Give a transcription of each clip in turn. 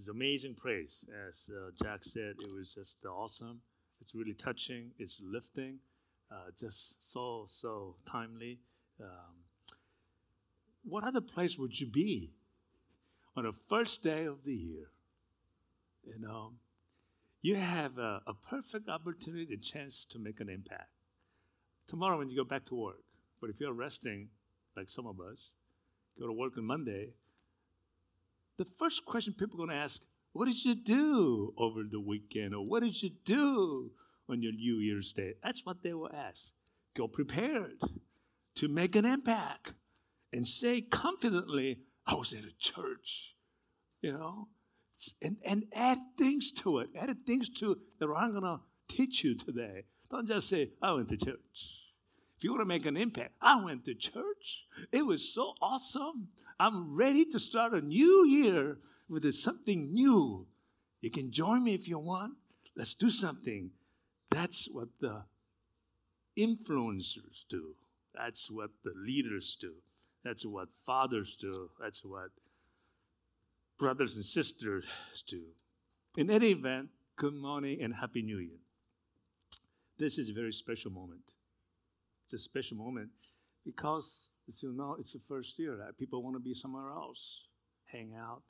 It's amazing praise. As uh, Jack said, it was just awesome. It's really touching. It's lifting. Uh, just so, so timely. Um, what other place would you be on the first day of the year? You know, you have a, a perfect opportunity, a chance to make an impact. Tomorrow, when you go back to work, but if you're resting, like some of us, go to work on Monday, the first question people are going to ask, what did you do over the weekend? Or what did you do on your New Year's Day? That's what they will ask. Go prepared to make an impact and say confidently, I was at a church, you know, and, and add things to it. Add things to that I'm going to teach you today. Don't just say, I went to church. If you want to make an impact, I went to church. It was so awesome. I'm ready to start a new year with something new. You can join me if you want. Let's do something. That's what the influencers do. That's what the leaders do. That's what fathers do. That's what brothers and sisters do. In any event, good morning and Happy New Year. This is a very special moment. It's a special moment because, you know, it's the first year. Right? People want to be somewhere else, hang out,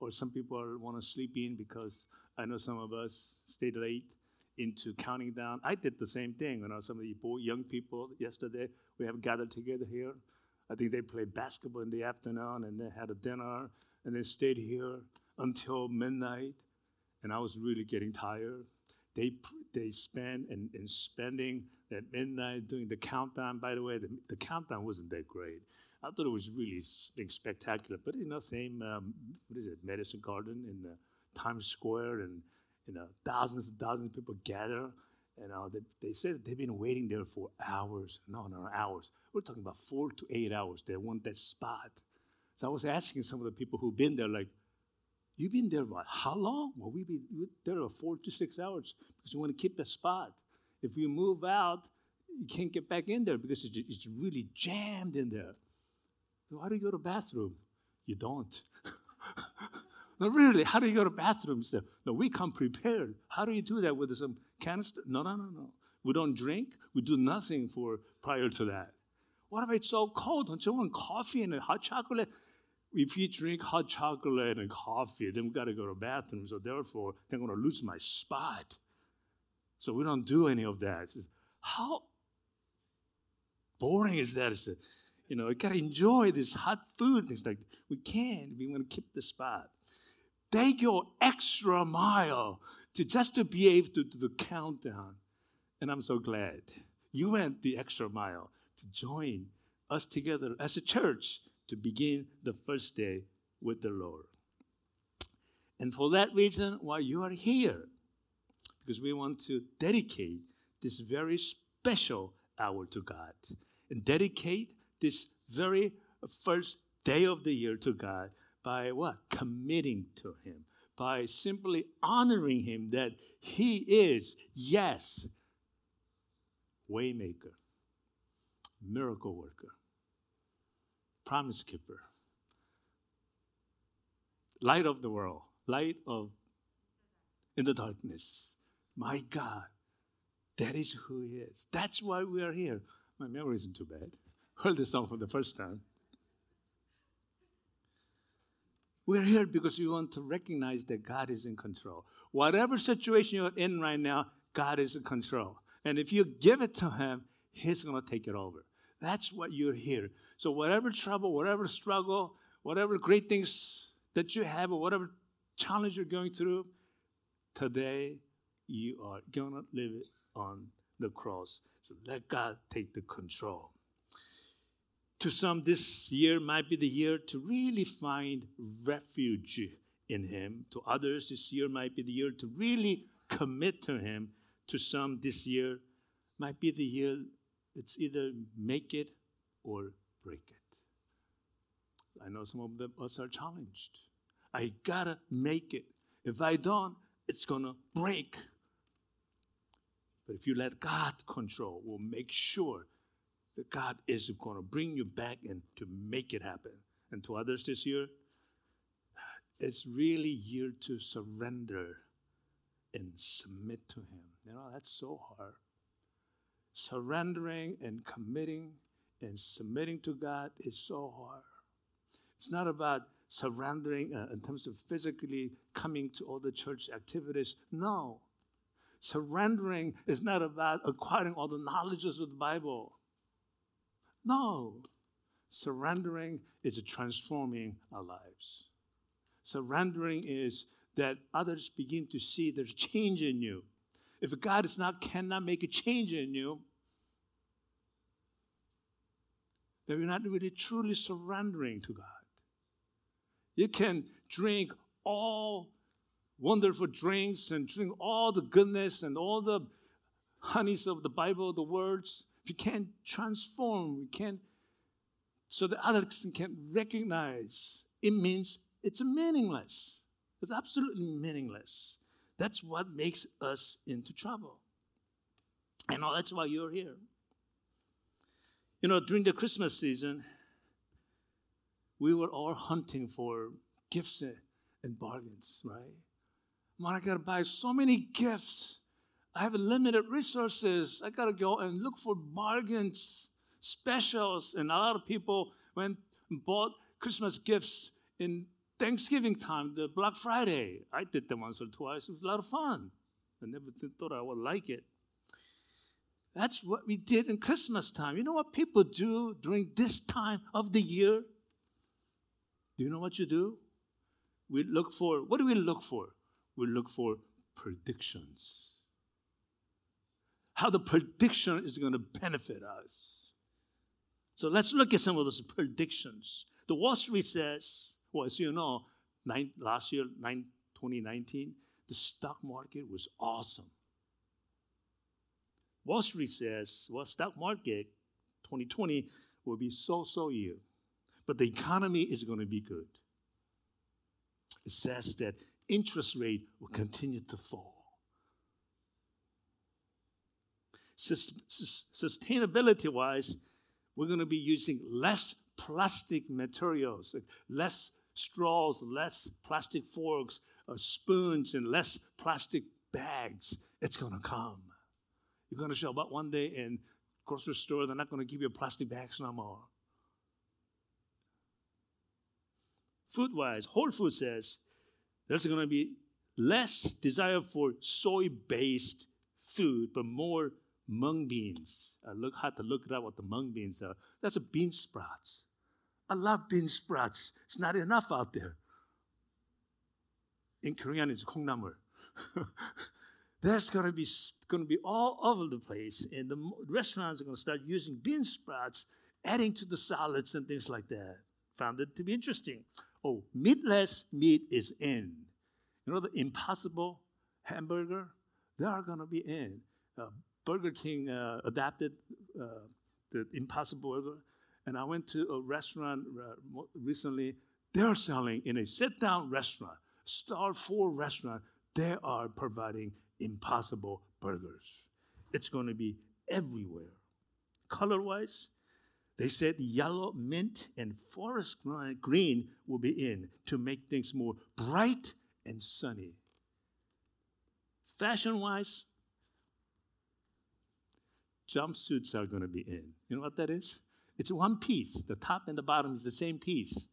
or some people want to sleep in because I know some of us stayed late into counting down. I did the same thing. You know, some of the young people yesterday, we have gathered together here. I think they played basketball in the afternoon and they had a dinner and they stayed here until midnight. And I was really getting tired. They, they spent and, and spending that midnight doing the countdown. By the way, the, the countdown wasn't that great. I thought it was really spectacular. But you know, same um, what is it, Madison Garden in uh, Times Square, and you know, thousands and thousands of people gather. And uh, they, they said they've been waiting there for hours. No, no, hours. We're talking about four to eight hours. They want that spot. So I was asking some of the people who've been there, like, you've been there what? How long? Well, we've been there for four to six hours because we want to keep the spot. If you move out, you can't get back in there because it's, it's really jammed in there. How do you go to bathroom? You don't. no, really, how do you go to bathroom? So, no, we come prepared. How do you do that with some canister? No, no, no, no. We don't drink. We do nothing for prior to that. What if it's so cold? Don't you want coffee and hot chocolate? If you drink hot chocolate and coffee, then we got to go to the bathroom. So therefore, they're going to lose my spot. So we don't do any of that. How boring is that? You know, you got to enjoy this hot food. It's like, we can't. We want to keep the spot. They go extra mile to just to be able to do the countdown. And I'm so glad you went the extra mile to join us together as a church to begin the first day with the Lord. And for that reason, why you are here, because we want to dedicate this very special hour to God and dedicate this very first day of the year to God by what? Committing to Him, by simply honoring Him that He is, yes, waymaker, miracle worker, promise keeper, light of the world, light of in the darkness. My God, that is who He is. That's why we are here. My memory isn't too bad. Heard the song for the first time. We're here because we want to recognize that God is in control. Whatever situation you're in right now, God is in control. And if you give it to Him, He's going to take it over. That's what you're here. So, whatever trouble, whatever struggle, whatever great things that you have, or whatever challenge you're going through, today you are going to live it on the cross. So, let God take the control. To some, this year might be the year to really find refuge in Him. To others, this year might be the year to really commit to Him. To some, this year might be the year it's either make it or break it. I know some of us are challenged. I gotta make it. If I don't, it's gonna break. But if you let God control, we'll make sure that God is to bring you back and to make it happen. And to others this year, it's really year to surrender and submit to Him. You know, that's so hard. Surrendering and committing and submitting to God is so hard. It's not about surrendering uh, in terms of physically coming to all the church activities. No. Surrendering is not about acquiring all the knowledges of the Bible. No. Surrendering is transforming our lives. Surrendering is that others begin to see there's change in you. If God is not cannot make a change in you, then you're not really truly surrendering to God. You can drink all wonderful drinks and drink all the goodness and all the honeys of the Bible, the words. You can't transform, you can't, so that others can't recognize, it means it's meaningless. It's absolutely meaningless. That's what makes us into trouble. And that's why you're here. You know, during the Christmas season, we were all hunting for gifts and bargains, right? Man, I gotta buy so many gifts. I have limited resources. I gotta go and look for bargains, specials. And a lot of people went and bought Christmas gifts in Thanksgiving time, the Black Friday. I did that once or twice. It was a lot of fun. I never thought I would like it. That's what we did in Christmas time. You know what people do during this time of the year? Do you know what you do? We look for, what do we look for? We look for predictions. How the prediction is going to benefit us. So let's look at some of those predictions. The Wall Street says, well, as you know, nine, last year, nine, 2019, the stock market was awesome. Wall Street says, well, stock market 2020 will be so-so year but the economy is going to be good. It says that interest rate will continue to fall. Sustainability wise, we're going to be using less plastic materials, less straws, less plastic forks, or spoons, and less plastic bags. It's going to come. You're going to show up one day in grocery store, they're not going to give you plastic bags no more. food wise, Whole Food says there's going to be less desire for soy based food, but more mung beans. I look had to look it up what the mung beans are. That's a bean sprouts. I love bean sprouts. It's not enough out there. In Korean, it's 콩 나물. There's going to be going to be all over the place, and the restaurants are going to start using bean sprouts, adding to the salads and things like that. Found it to be interesting. Oh, meatless meat is in. You know the impossible hamburger? They are going to be in. Uh, Burger King uh, adapted uh, the impossible burger. And I went to a restaurant uh, recently. They're selling in a sit down restaurant, star four restaurant, they are providing impossible burgers. It's going to be everywhere. Color wise, they said yellow, mint, and forest green will be in to make things more bright and sunny. Fashion wise, jumpsuits are going to be in. You know what that is? It's one piece. The top and the bottom is the same piece.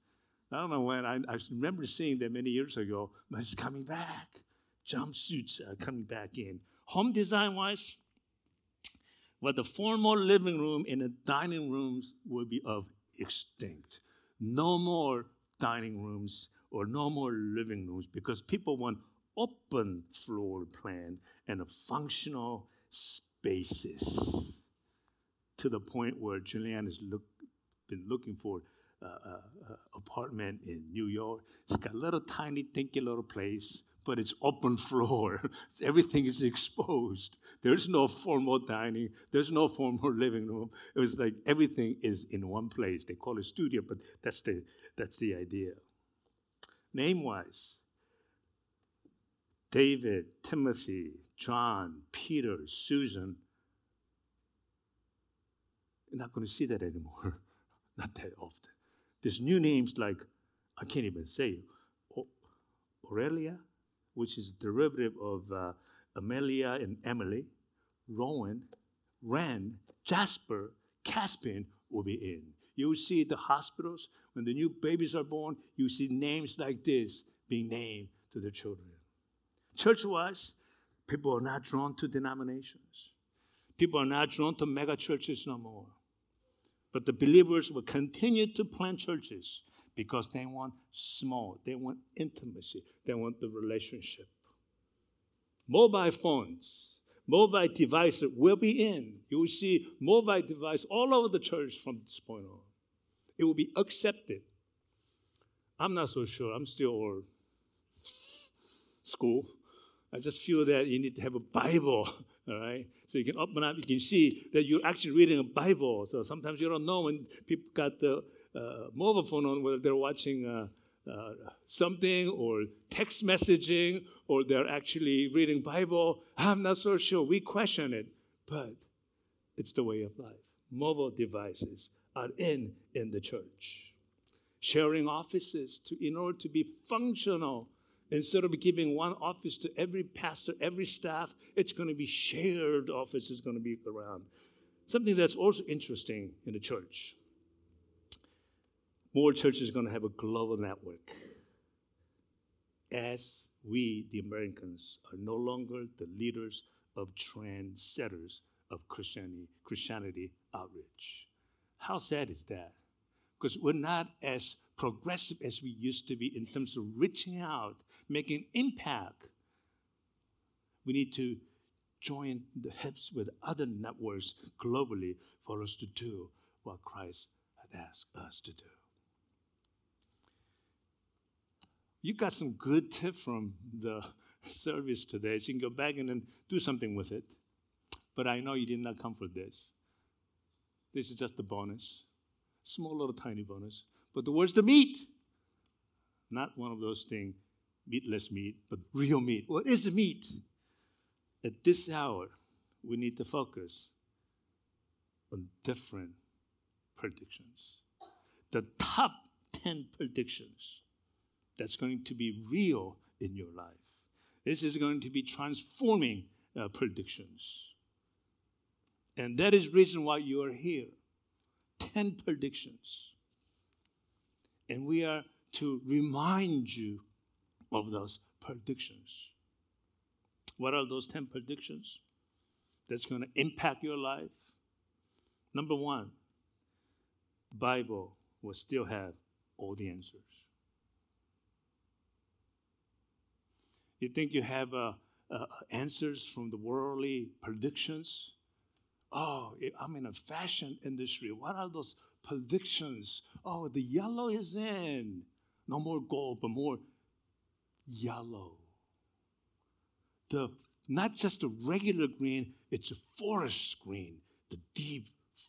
I don't know when. I, I remember seeing that many years ago, but it's coming back. Jumpsuits are coming back in. Home design wise, but the formal living room and the dining rooms will be of extinct. No more dining rooms or no more living rooms because people want open floor plan and functional spaces to the point where Julianne has look, been looking for uh, uh, apartment in New York. It's got a little tiny, dinky little place but it's open floor. Everything is exposed. There's no formal dining. There's no formal living room. It was like everything is in one place. They call it studio, but that's the that's the idea. Name wise, David, Timothy, John, Peter, Susan. You're not going to see that anymore. not that often. There's new names like I can't even say Aurelia, which is a derivative of uh, Amelia and Emily, Rowan, Ren, Jasper, Caspian will be in. You see the hospitals, when the new babies are born, you see names like this being named to the children. Church wise, people are not drawn to denominations. People are not drawn to mega churches no more. But the believers will continue to plant churches because they want small, they want intimacy, they want the relationship. Mobile phones, mobile devices will be in. You will see mobile device all over the church from this point on. It will be accepted. I'm not so sure. I'm still old school. I just feel that you need to have a Bible, all right? So you can open up, you can see that you're actually reading a Bible. So sometimes you don't know when people got the mobile phone on, whether they're watching uh, uh, something or text messaging or they're actually reading Bible. I'm not so sure. We question it, but it's the way of life. Mobile devices are in in the church. Sharing offices to, in order to be functional Instead of giving one office to every pastor, every staff, it's going to be shared offices going to be around. Something that's also interesting in the church. More churches are going to have a global network. As we, the Americans, are no longer the leaders of trendsetters of Christianity, Christianity outreach. How sad is that? Because we're not as progressive as we used to be in terms of reaching out making impact, we need to join the hips with other networks globally for us to do what Christ had asked us to do. You got some good tip from the service today, so you can go back and then do something with it. But I know you did not come for this. This is just a bonus, small little tiny bonus. But the word's the meat, not one of those things meatless meat, but real meat. What is the meat? At this hour, we need to focus on different predictions. The top 10 predictions that's going to be real in your life. This is going to be transforming uh, predictions. And that is reason why you are here. 10 predictions. And we are to remind you of those predictions. What are those 10 predictions that's going to impact your life? Number one, the Bible will still have all the answers. You think you have uh, uh, answers from the worldly predictions? Oh, I'm in a fashion industry. What are those predictions? Oh, the yellow is in. No more gold, but more yellow. The not just the regular green, it's a forest green. The deep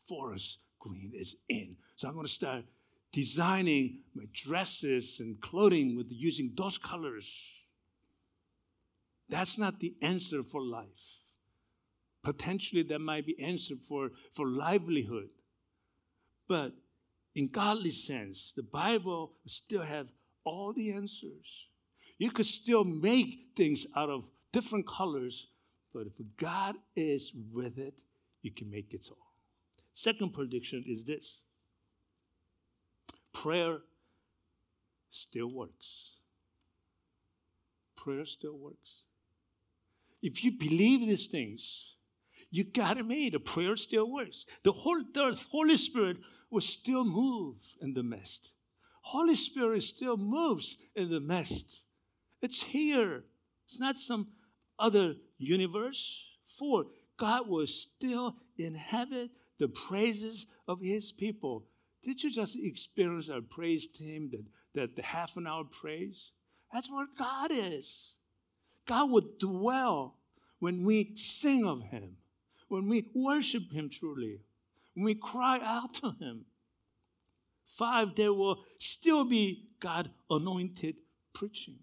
forest green is in. So I'm going to start designing my dresses and clothing with using those colors. That's not the answer for life. Potentially, that might be answer for, for livelihood. But in godly sense, the Bible still have all the answers. You could still make things out of different colors, but if God is with it, you can make it all. Second prediction is this prayer still works. Prayer still works. If you believe these things, you got it made. The prayer still works. The whole earth, Holy Spirit will still move in the midst. Holy Spirit still moves in the midst. It's here. It's not some other universe. For God will still inhabit the praises of his people. Did you just experience our praise team, that, that the half an hour praise? That's where God is. God will dwell when we sing of him, when we worship him truly, when we cry out to him. Five, there will still be God anointed preaching.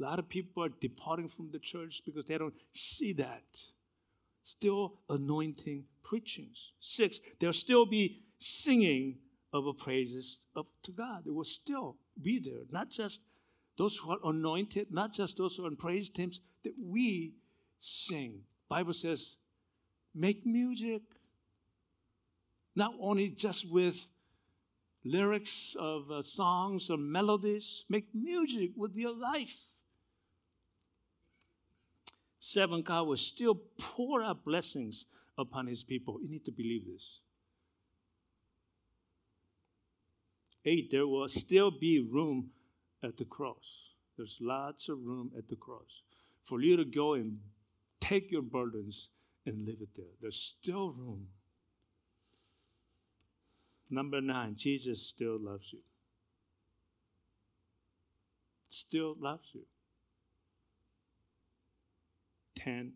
A lot of people are departing from the church because they don't see that. Still anointing preachings. Six, there'll still be singing of praises of, to God. It will still be there, not just those who are anointed, not just those who are in praise teams, that we sing. Bible says, make music. Not only just with lyrics of uh, songs or melodies, make music with your life. Seven, God will still pour out blessings upon his people. You need to believe this. Eight, there will still be room at the cross. There's lots of room at the cross for you to go and take your burdens and leave it there. There's still room. Number nine, Jesus still loves you. Still loves you. 10,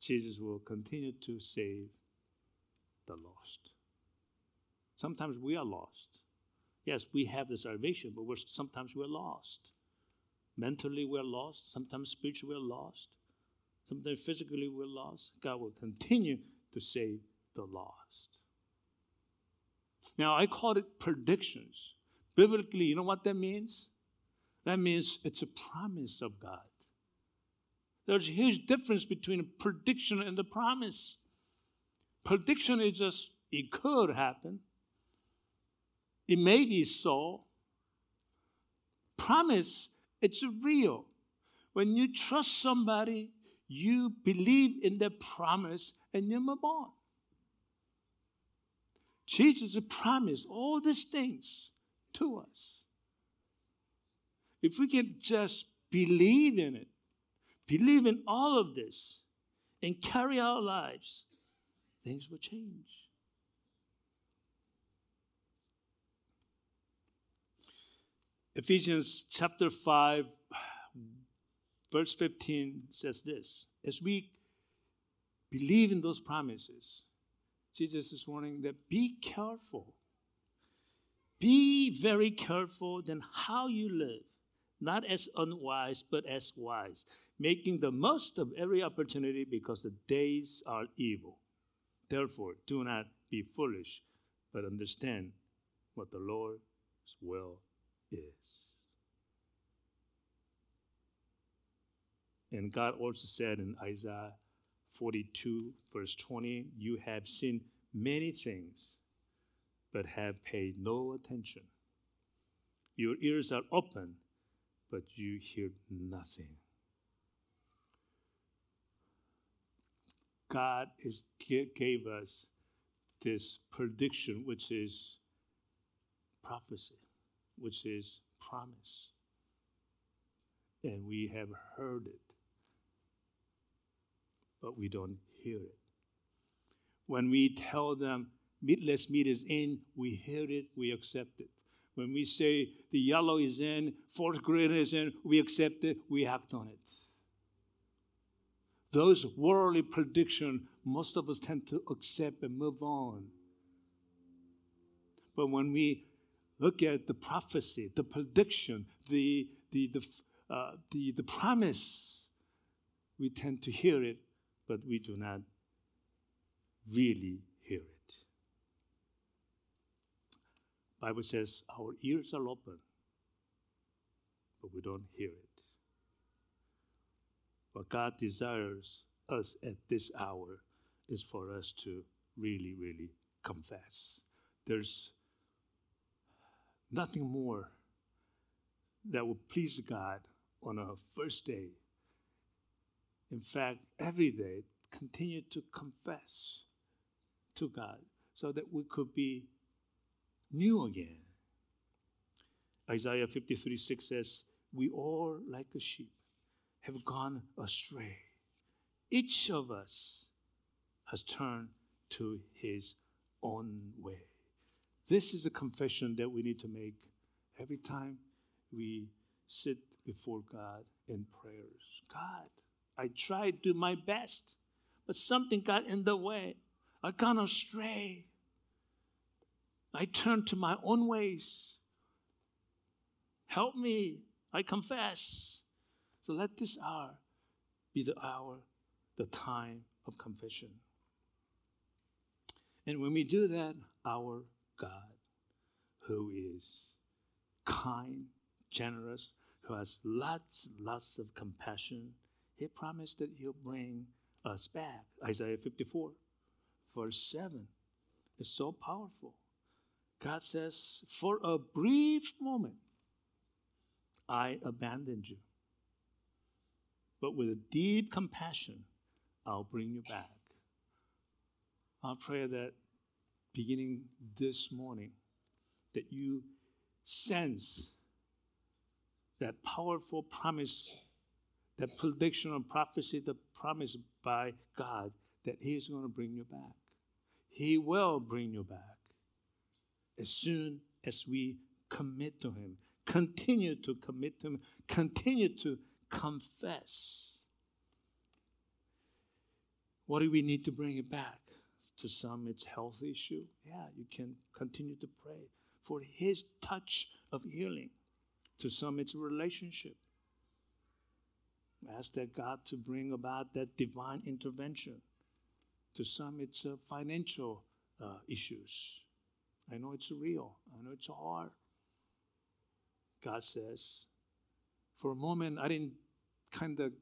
Jesus will continue to save the lost. Sometimes we are lost. Yes, we have the salvation, but we're, sometimes we're lost. Mentally, we're lost. Sometimes spiritually, we're lost. Sometimes physically, we're lost. God will continue to save the lost. Now, I call it predictions. Biblically, you know what that means? That means it's a promise of God. There's a huge difference between a prediction and a promise. Prediction is just, it could happen. It may be so. Promise, it's real. When you trust somebody, you believe in their promise and you move on. Jesus promised all these things to us. If we can just believe in it, believe in all of this, and carry our lives, things will change. Ephesians chapter 5, verse 15 says this As we believe in those promises, Jesus is warning that be careful. Be very careful then how you live, not as unwise, but as wise, making the most of every opportunity because the days are evil. Therefore, do not be foolish, but understand what the Lord's will is. And God also said in Isaiah 42, verse 20, You have seen many things, but have paid no attention. Your ears are open, but you hear nothing. God is, gave us this prediction, which is prophecy which is promise. And we have heard it, but we don't hear it. When we tell them meatless meat is in, we hear it, we accept it. When we say the yellow is in, fourth grade is in, we accept it, we act on it. Those worldly predictions, most of us tend to accept and move on. But when we look at the prophecy, the prediction, the, the, the, uh, the, the promise, we tend to hear it, but we do not really hear it. Bible says our ears are open, but we don't hear it. What God desires us at this hour is for us to really, really confess. There's nothing more that will please God on our first day. In fact, every day, continue to confess to God so that we could be new again. Isaiah 53 6 says, We all, like a sheep, have gone astray. Each of us has turned to his own way. This is a confession that we need to make every time we sit before God in prayers. God, I tried to do my best, but something got in the way. I got astray. I turned to my own ways. Help me. I confess. So let this hour be the hour, the time of confession. And when we do that, our God, who is kind, generous, who has lots, lots of compassion. He promised that He'll bring us back. Isaiah 54, verse 7. is so powerful. God says, For a brief moment, I abandoned you. But with a deep compassion, I'll bring you back. I pray that beginning this morning, that you sense that powerful promise, that prediction or prophecy, the promise by God that He is going to bring you back. He will bring you back as soon as we commit to Him, continue to commit to Him, continue to confess. What do we need to bring it back? To some, it's health issue. Yeah, you can continue to pray for His touch of healing. To some, it's relationship. Ask that God to bring about that divine intervention. To some, it's uh, financial uh, issues. I know it's real. I know it's hard. God says, for a moment, I didn't kind of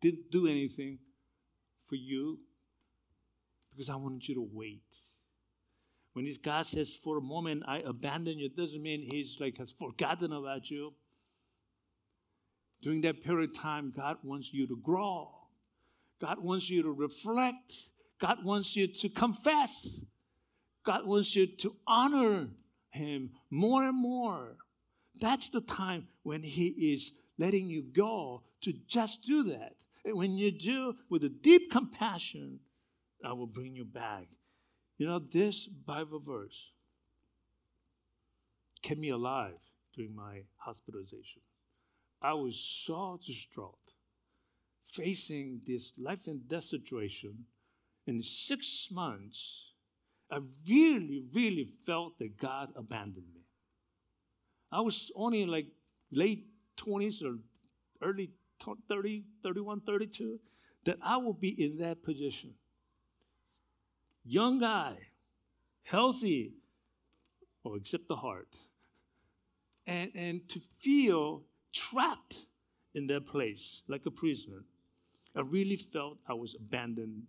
didn't do anything for you because I wanted you to wait. When this God says, for a moment, I abandon you, it doesn't mean He's like has forgotten about you. During that period of time, God wants you to grow. God wants you to reflect. God wants you to confess. God wants you to honor Him more and more. That's the time when He is letting you go to just do that. And when you do with a deep compassion, I will bring you back. You know, this Bible verse kept me alive during my hospitalization. I was so distraught facing this life and death situation. In six months, I really, really felt that God abandoned me. I was only like late 20s or early 30, 31, 32, that I would be in that position. Young guy, healthy, or except the heart. And, and to feel trapped in that place like a prisoner. I really felt I was abandoned,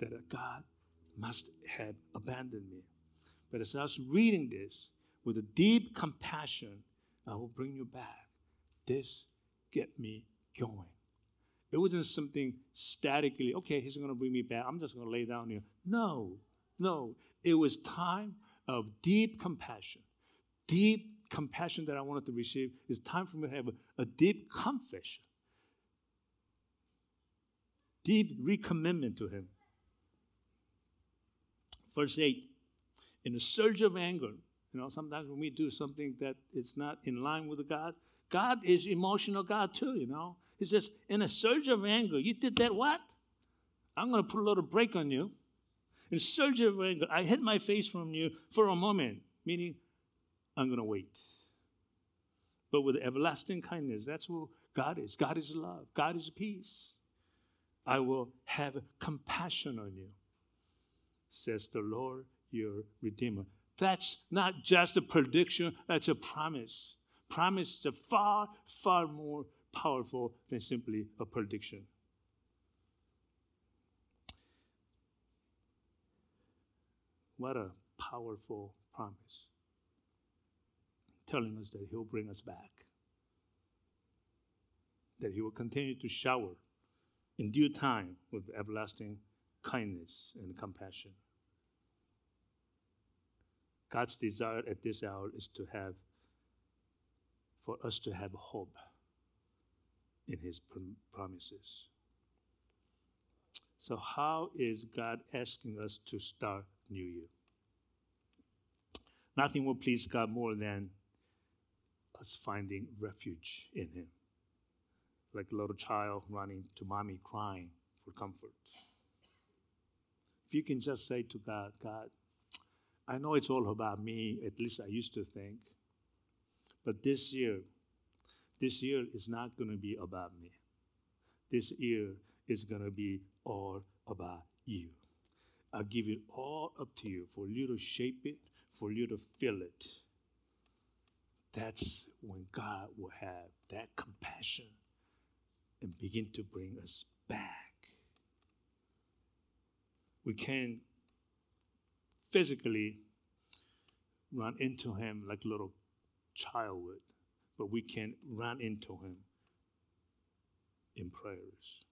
that God must have abandoned me. But as I was reading this, with a deep compassion, I will bring you back. This get me going. It wasn't something statically, okay, he's going to bring me back. I'm just going to lay down here. No, no. It was time of deep compassion, deep compassion that I wanted to receive, it's time for me to have a, a deep confession, deep recommitment to Him. Verse 8 In a surge of anger, you know, sometimes when we do something that is not in line with God, God is emotional God too, you know. He says, in a surge of anger, you did that what? I'm going to put a little break on you. In a surge of anger, I hid my face from you for a moment, meaning I'm going to wait. But with everlasting kindness, that's who God is. God is love, God is peace. I will have compassion on you, says the Lord your Redeemer. That's not just a prediction, that's a promise. Promise is far, far more powerful than simply a prediction. What a powerful promise telling us that He'll bring us back, that He will continue to shower in due time with everlasting kindness and compassion. God's desire at this hour is to have, for us to have hope in His promises. So, how is God asking us to start New Year? Nothing will please God more than us finding refuge in Him. Like a little child running to mommy crying for comfort. If you can just say to God, God, I know it's all about me, at least I used to think. But this year, this year is not going to be about me. This year is going to be all about you. I give it all up to you for you to shape it, for you to fill it. That's when God will have that compassion and begin to bring us back. We can physically run into Him like a little child would but we can run into him in prayers.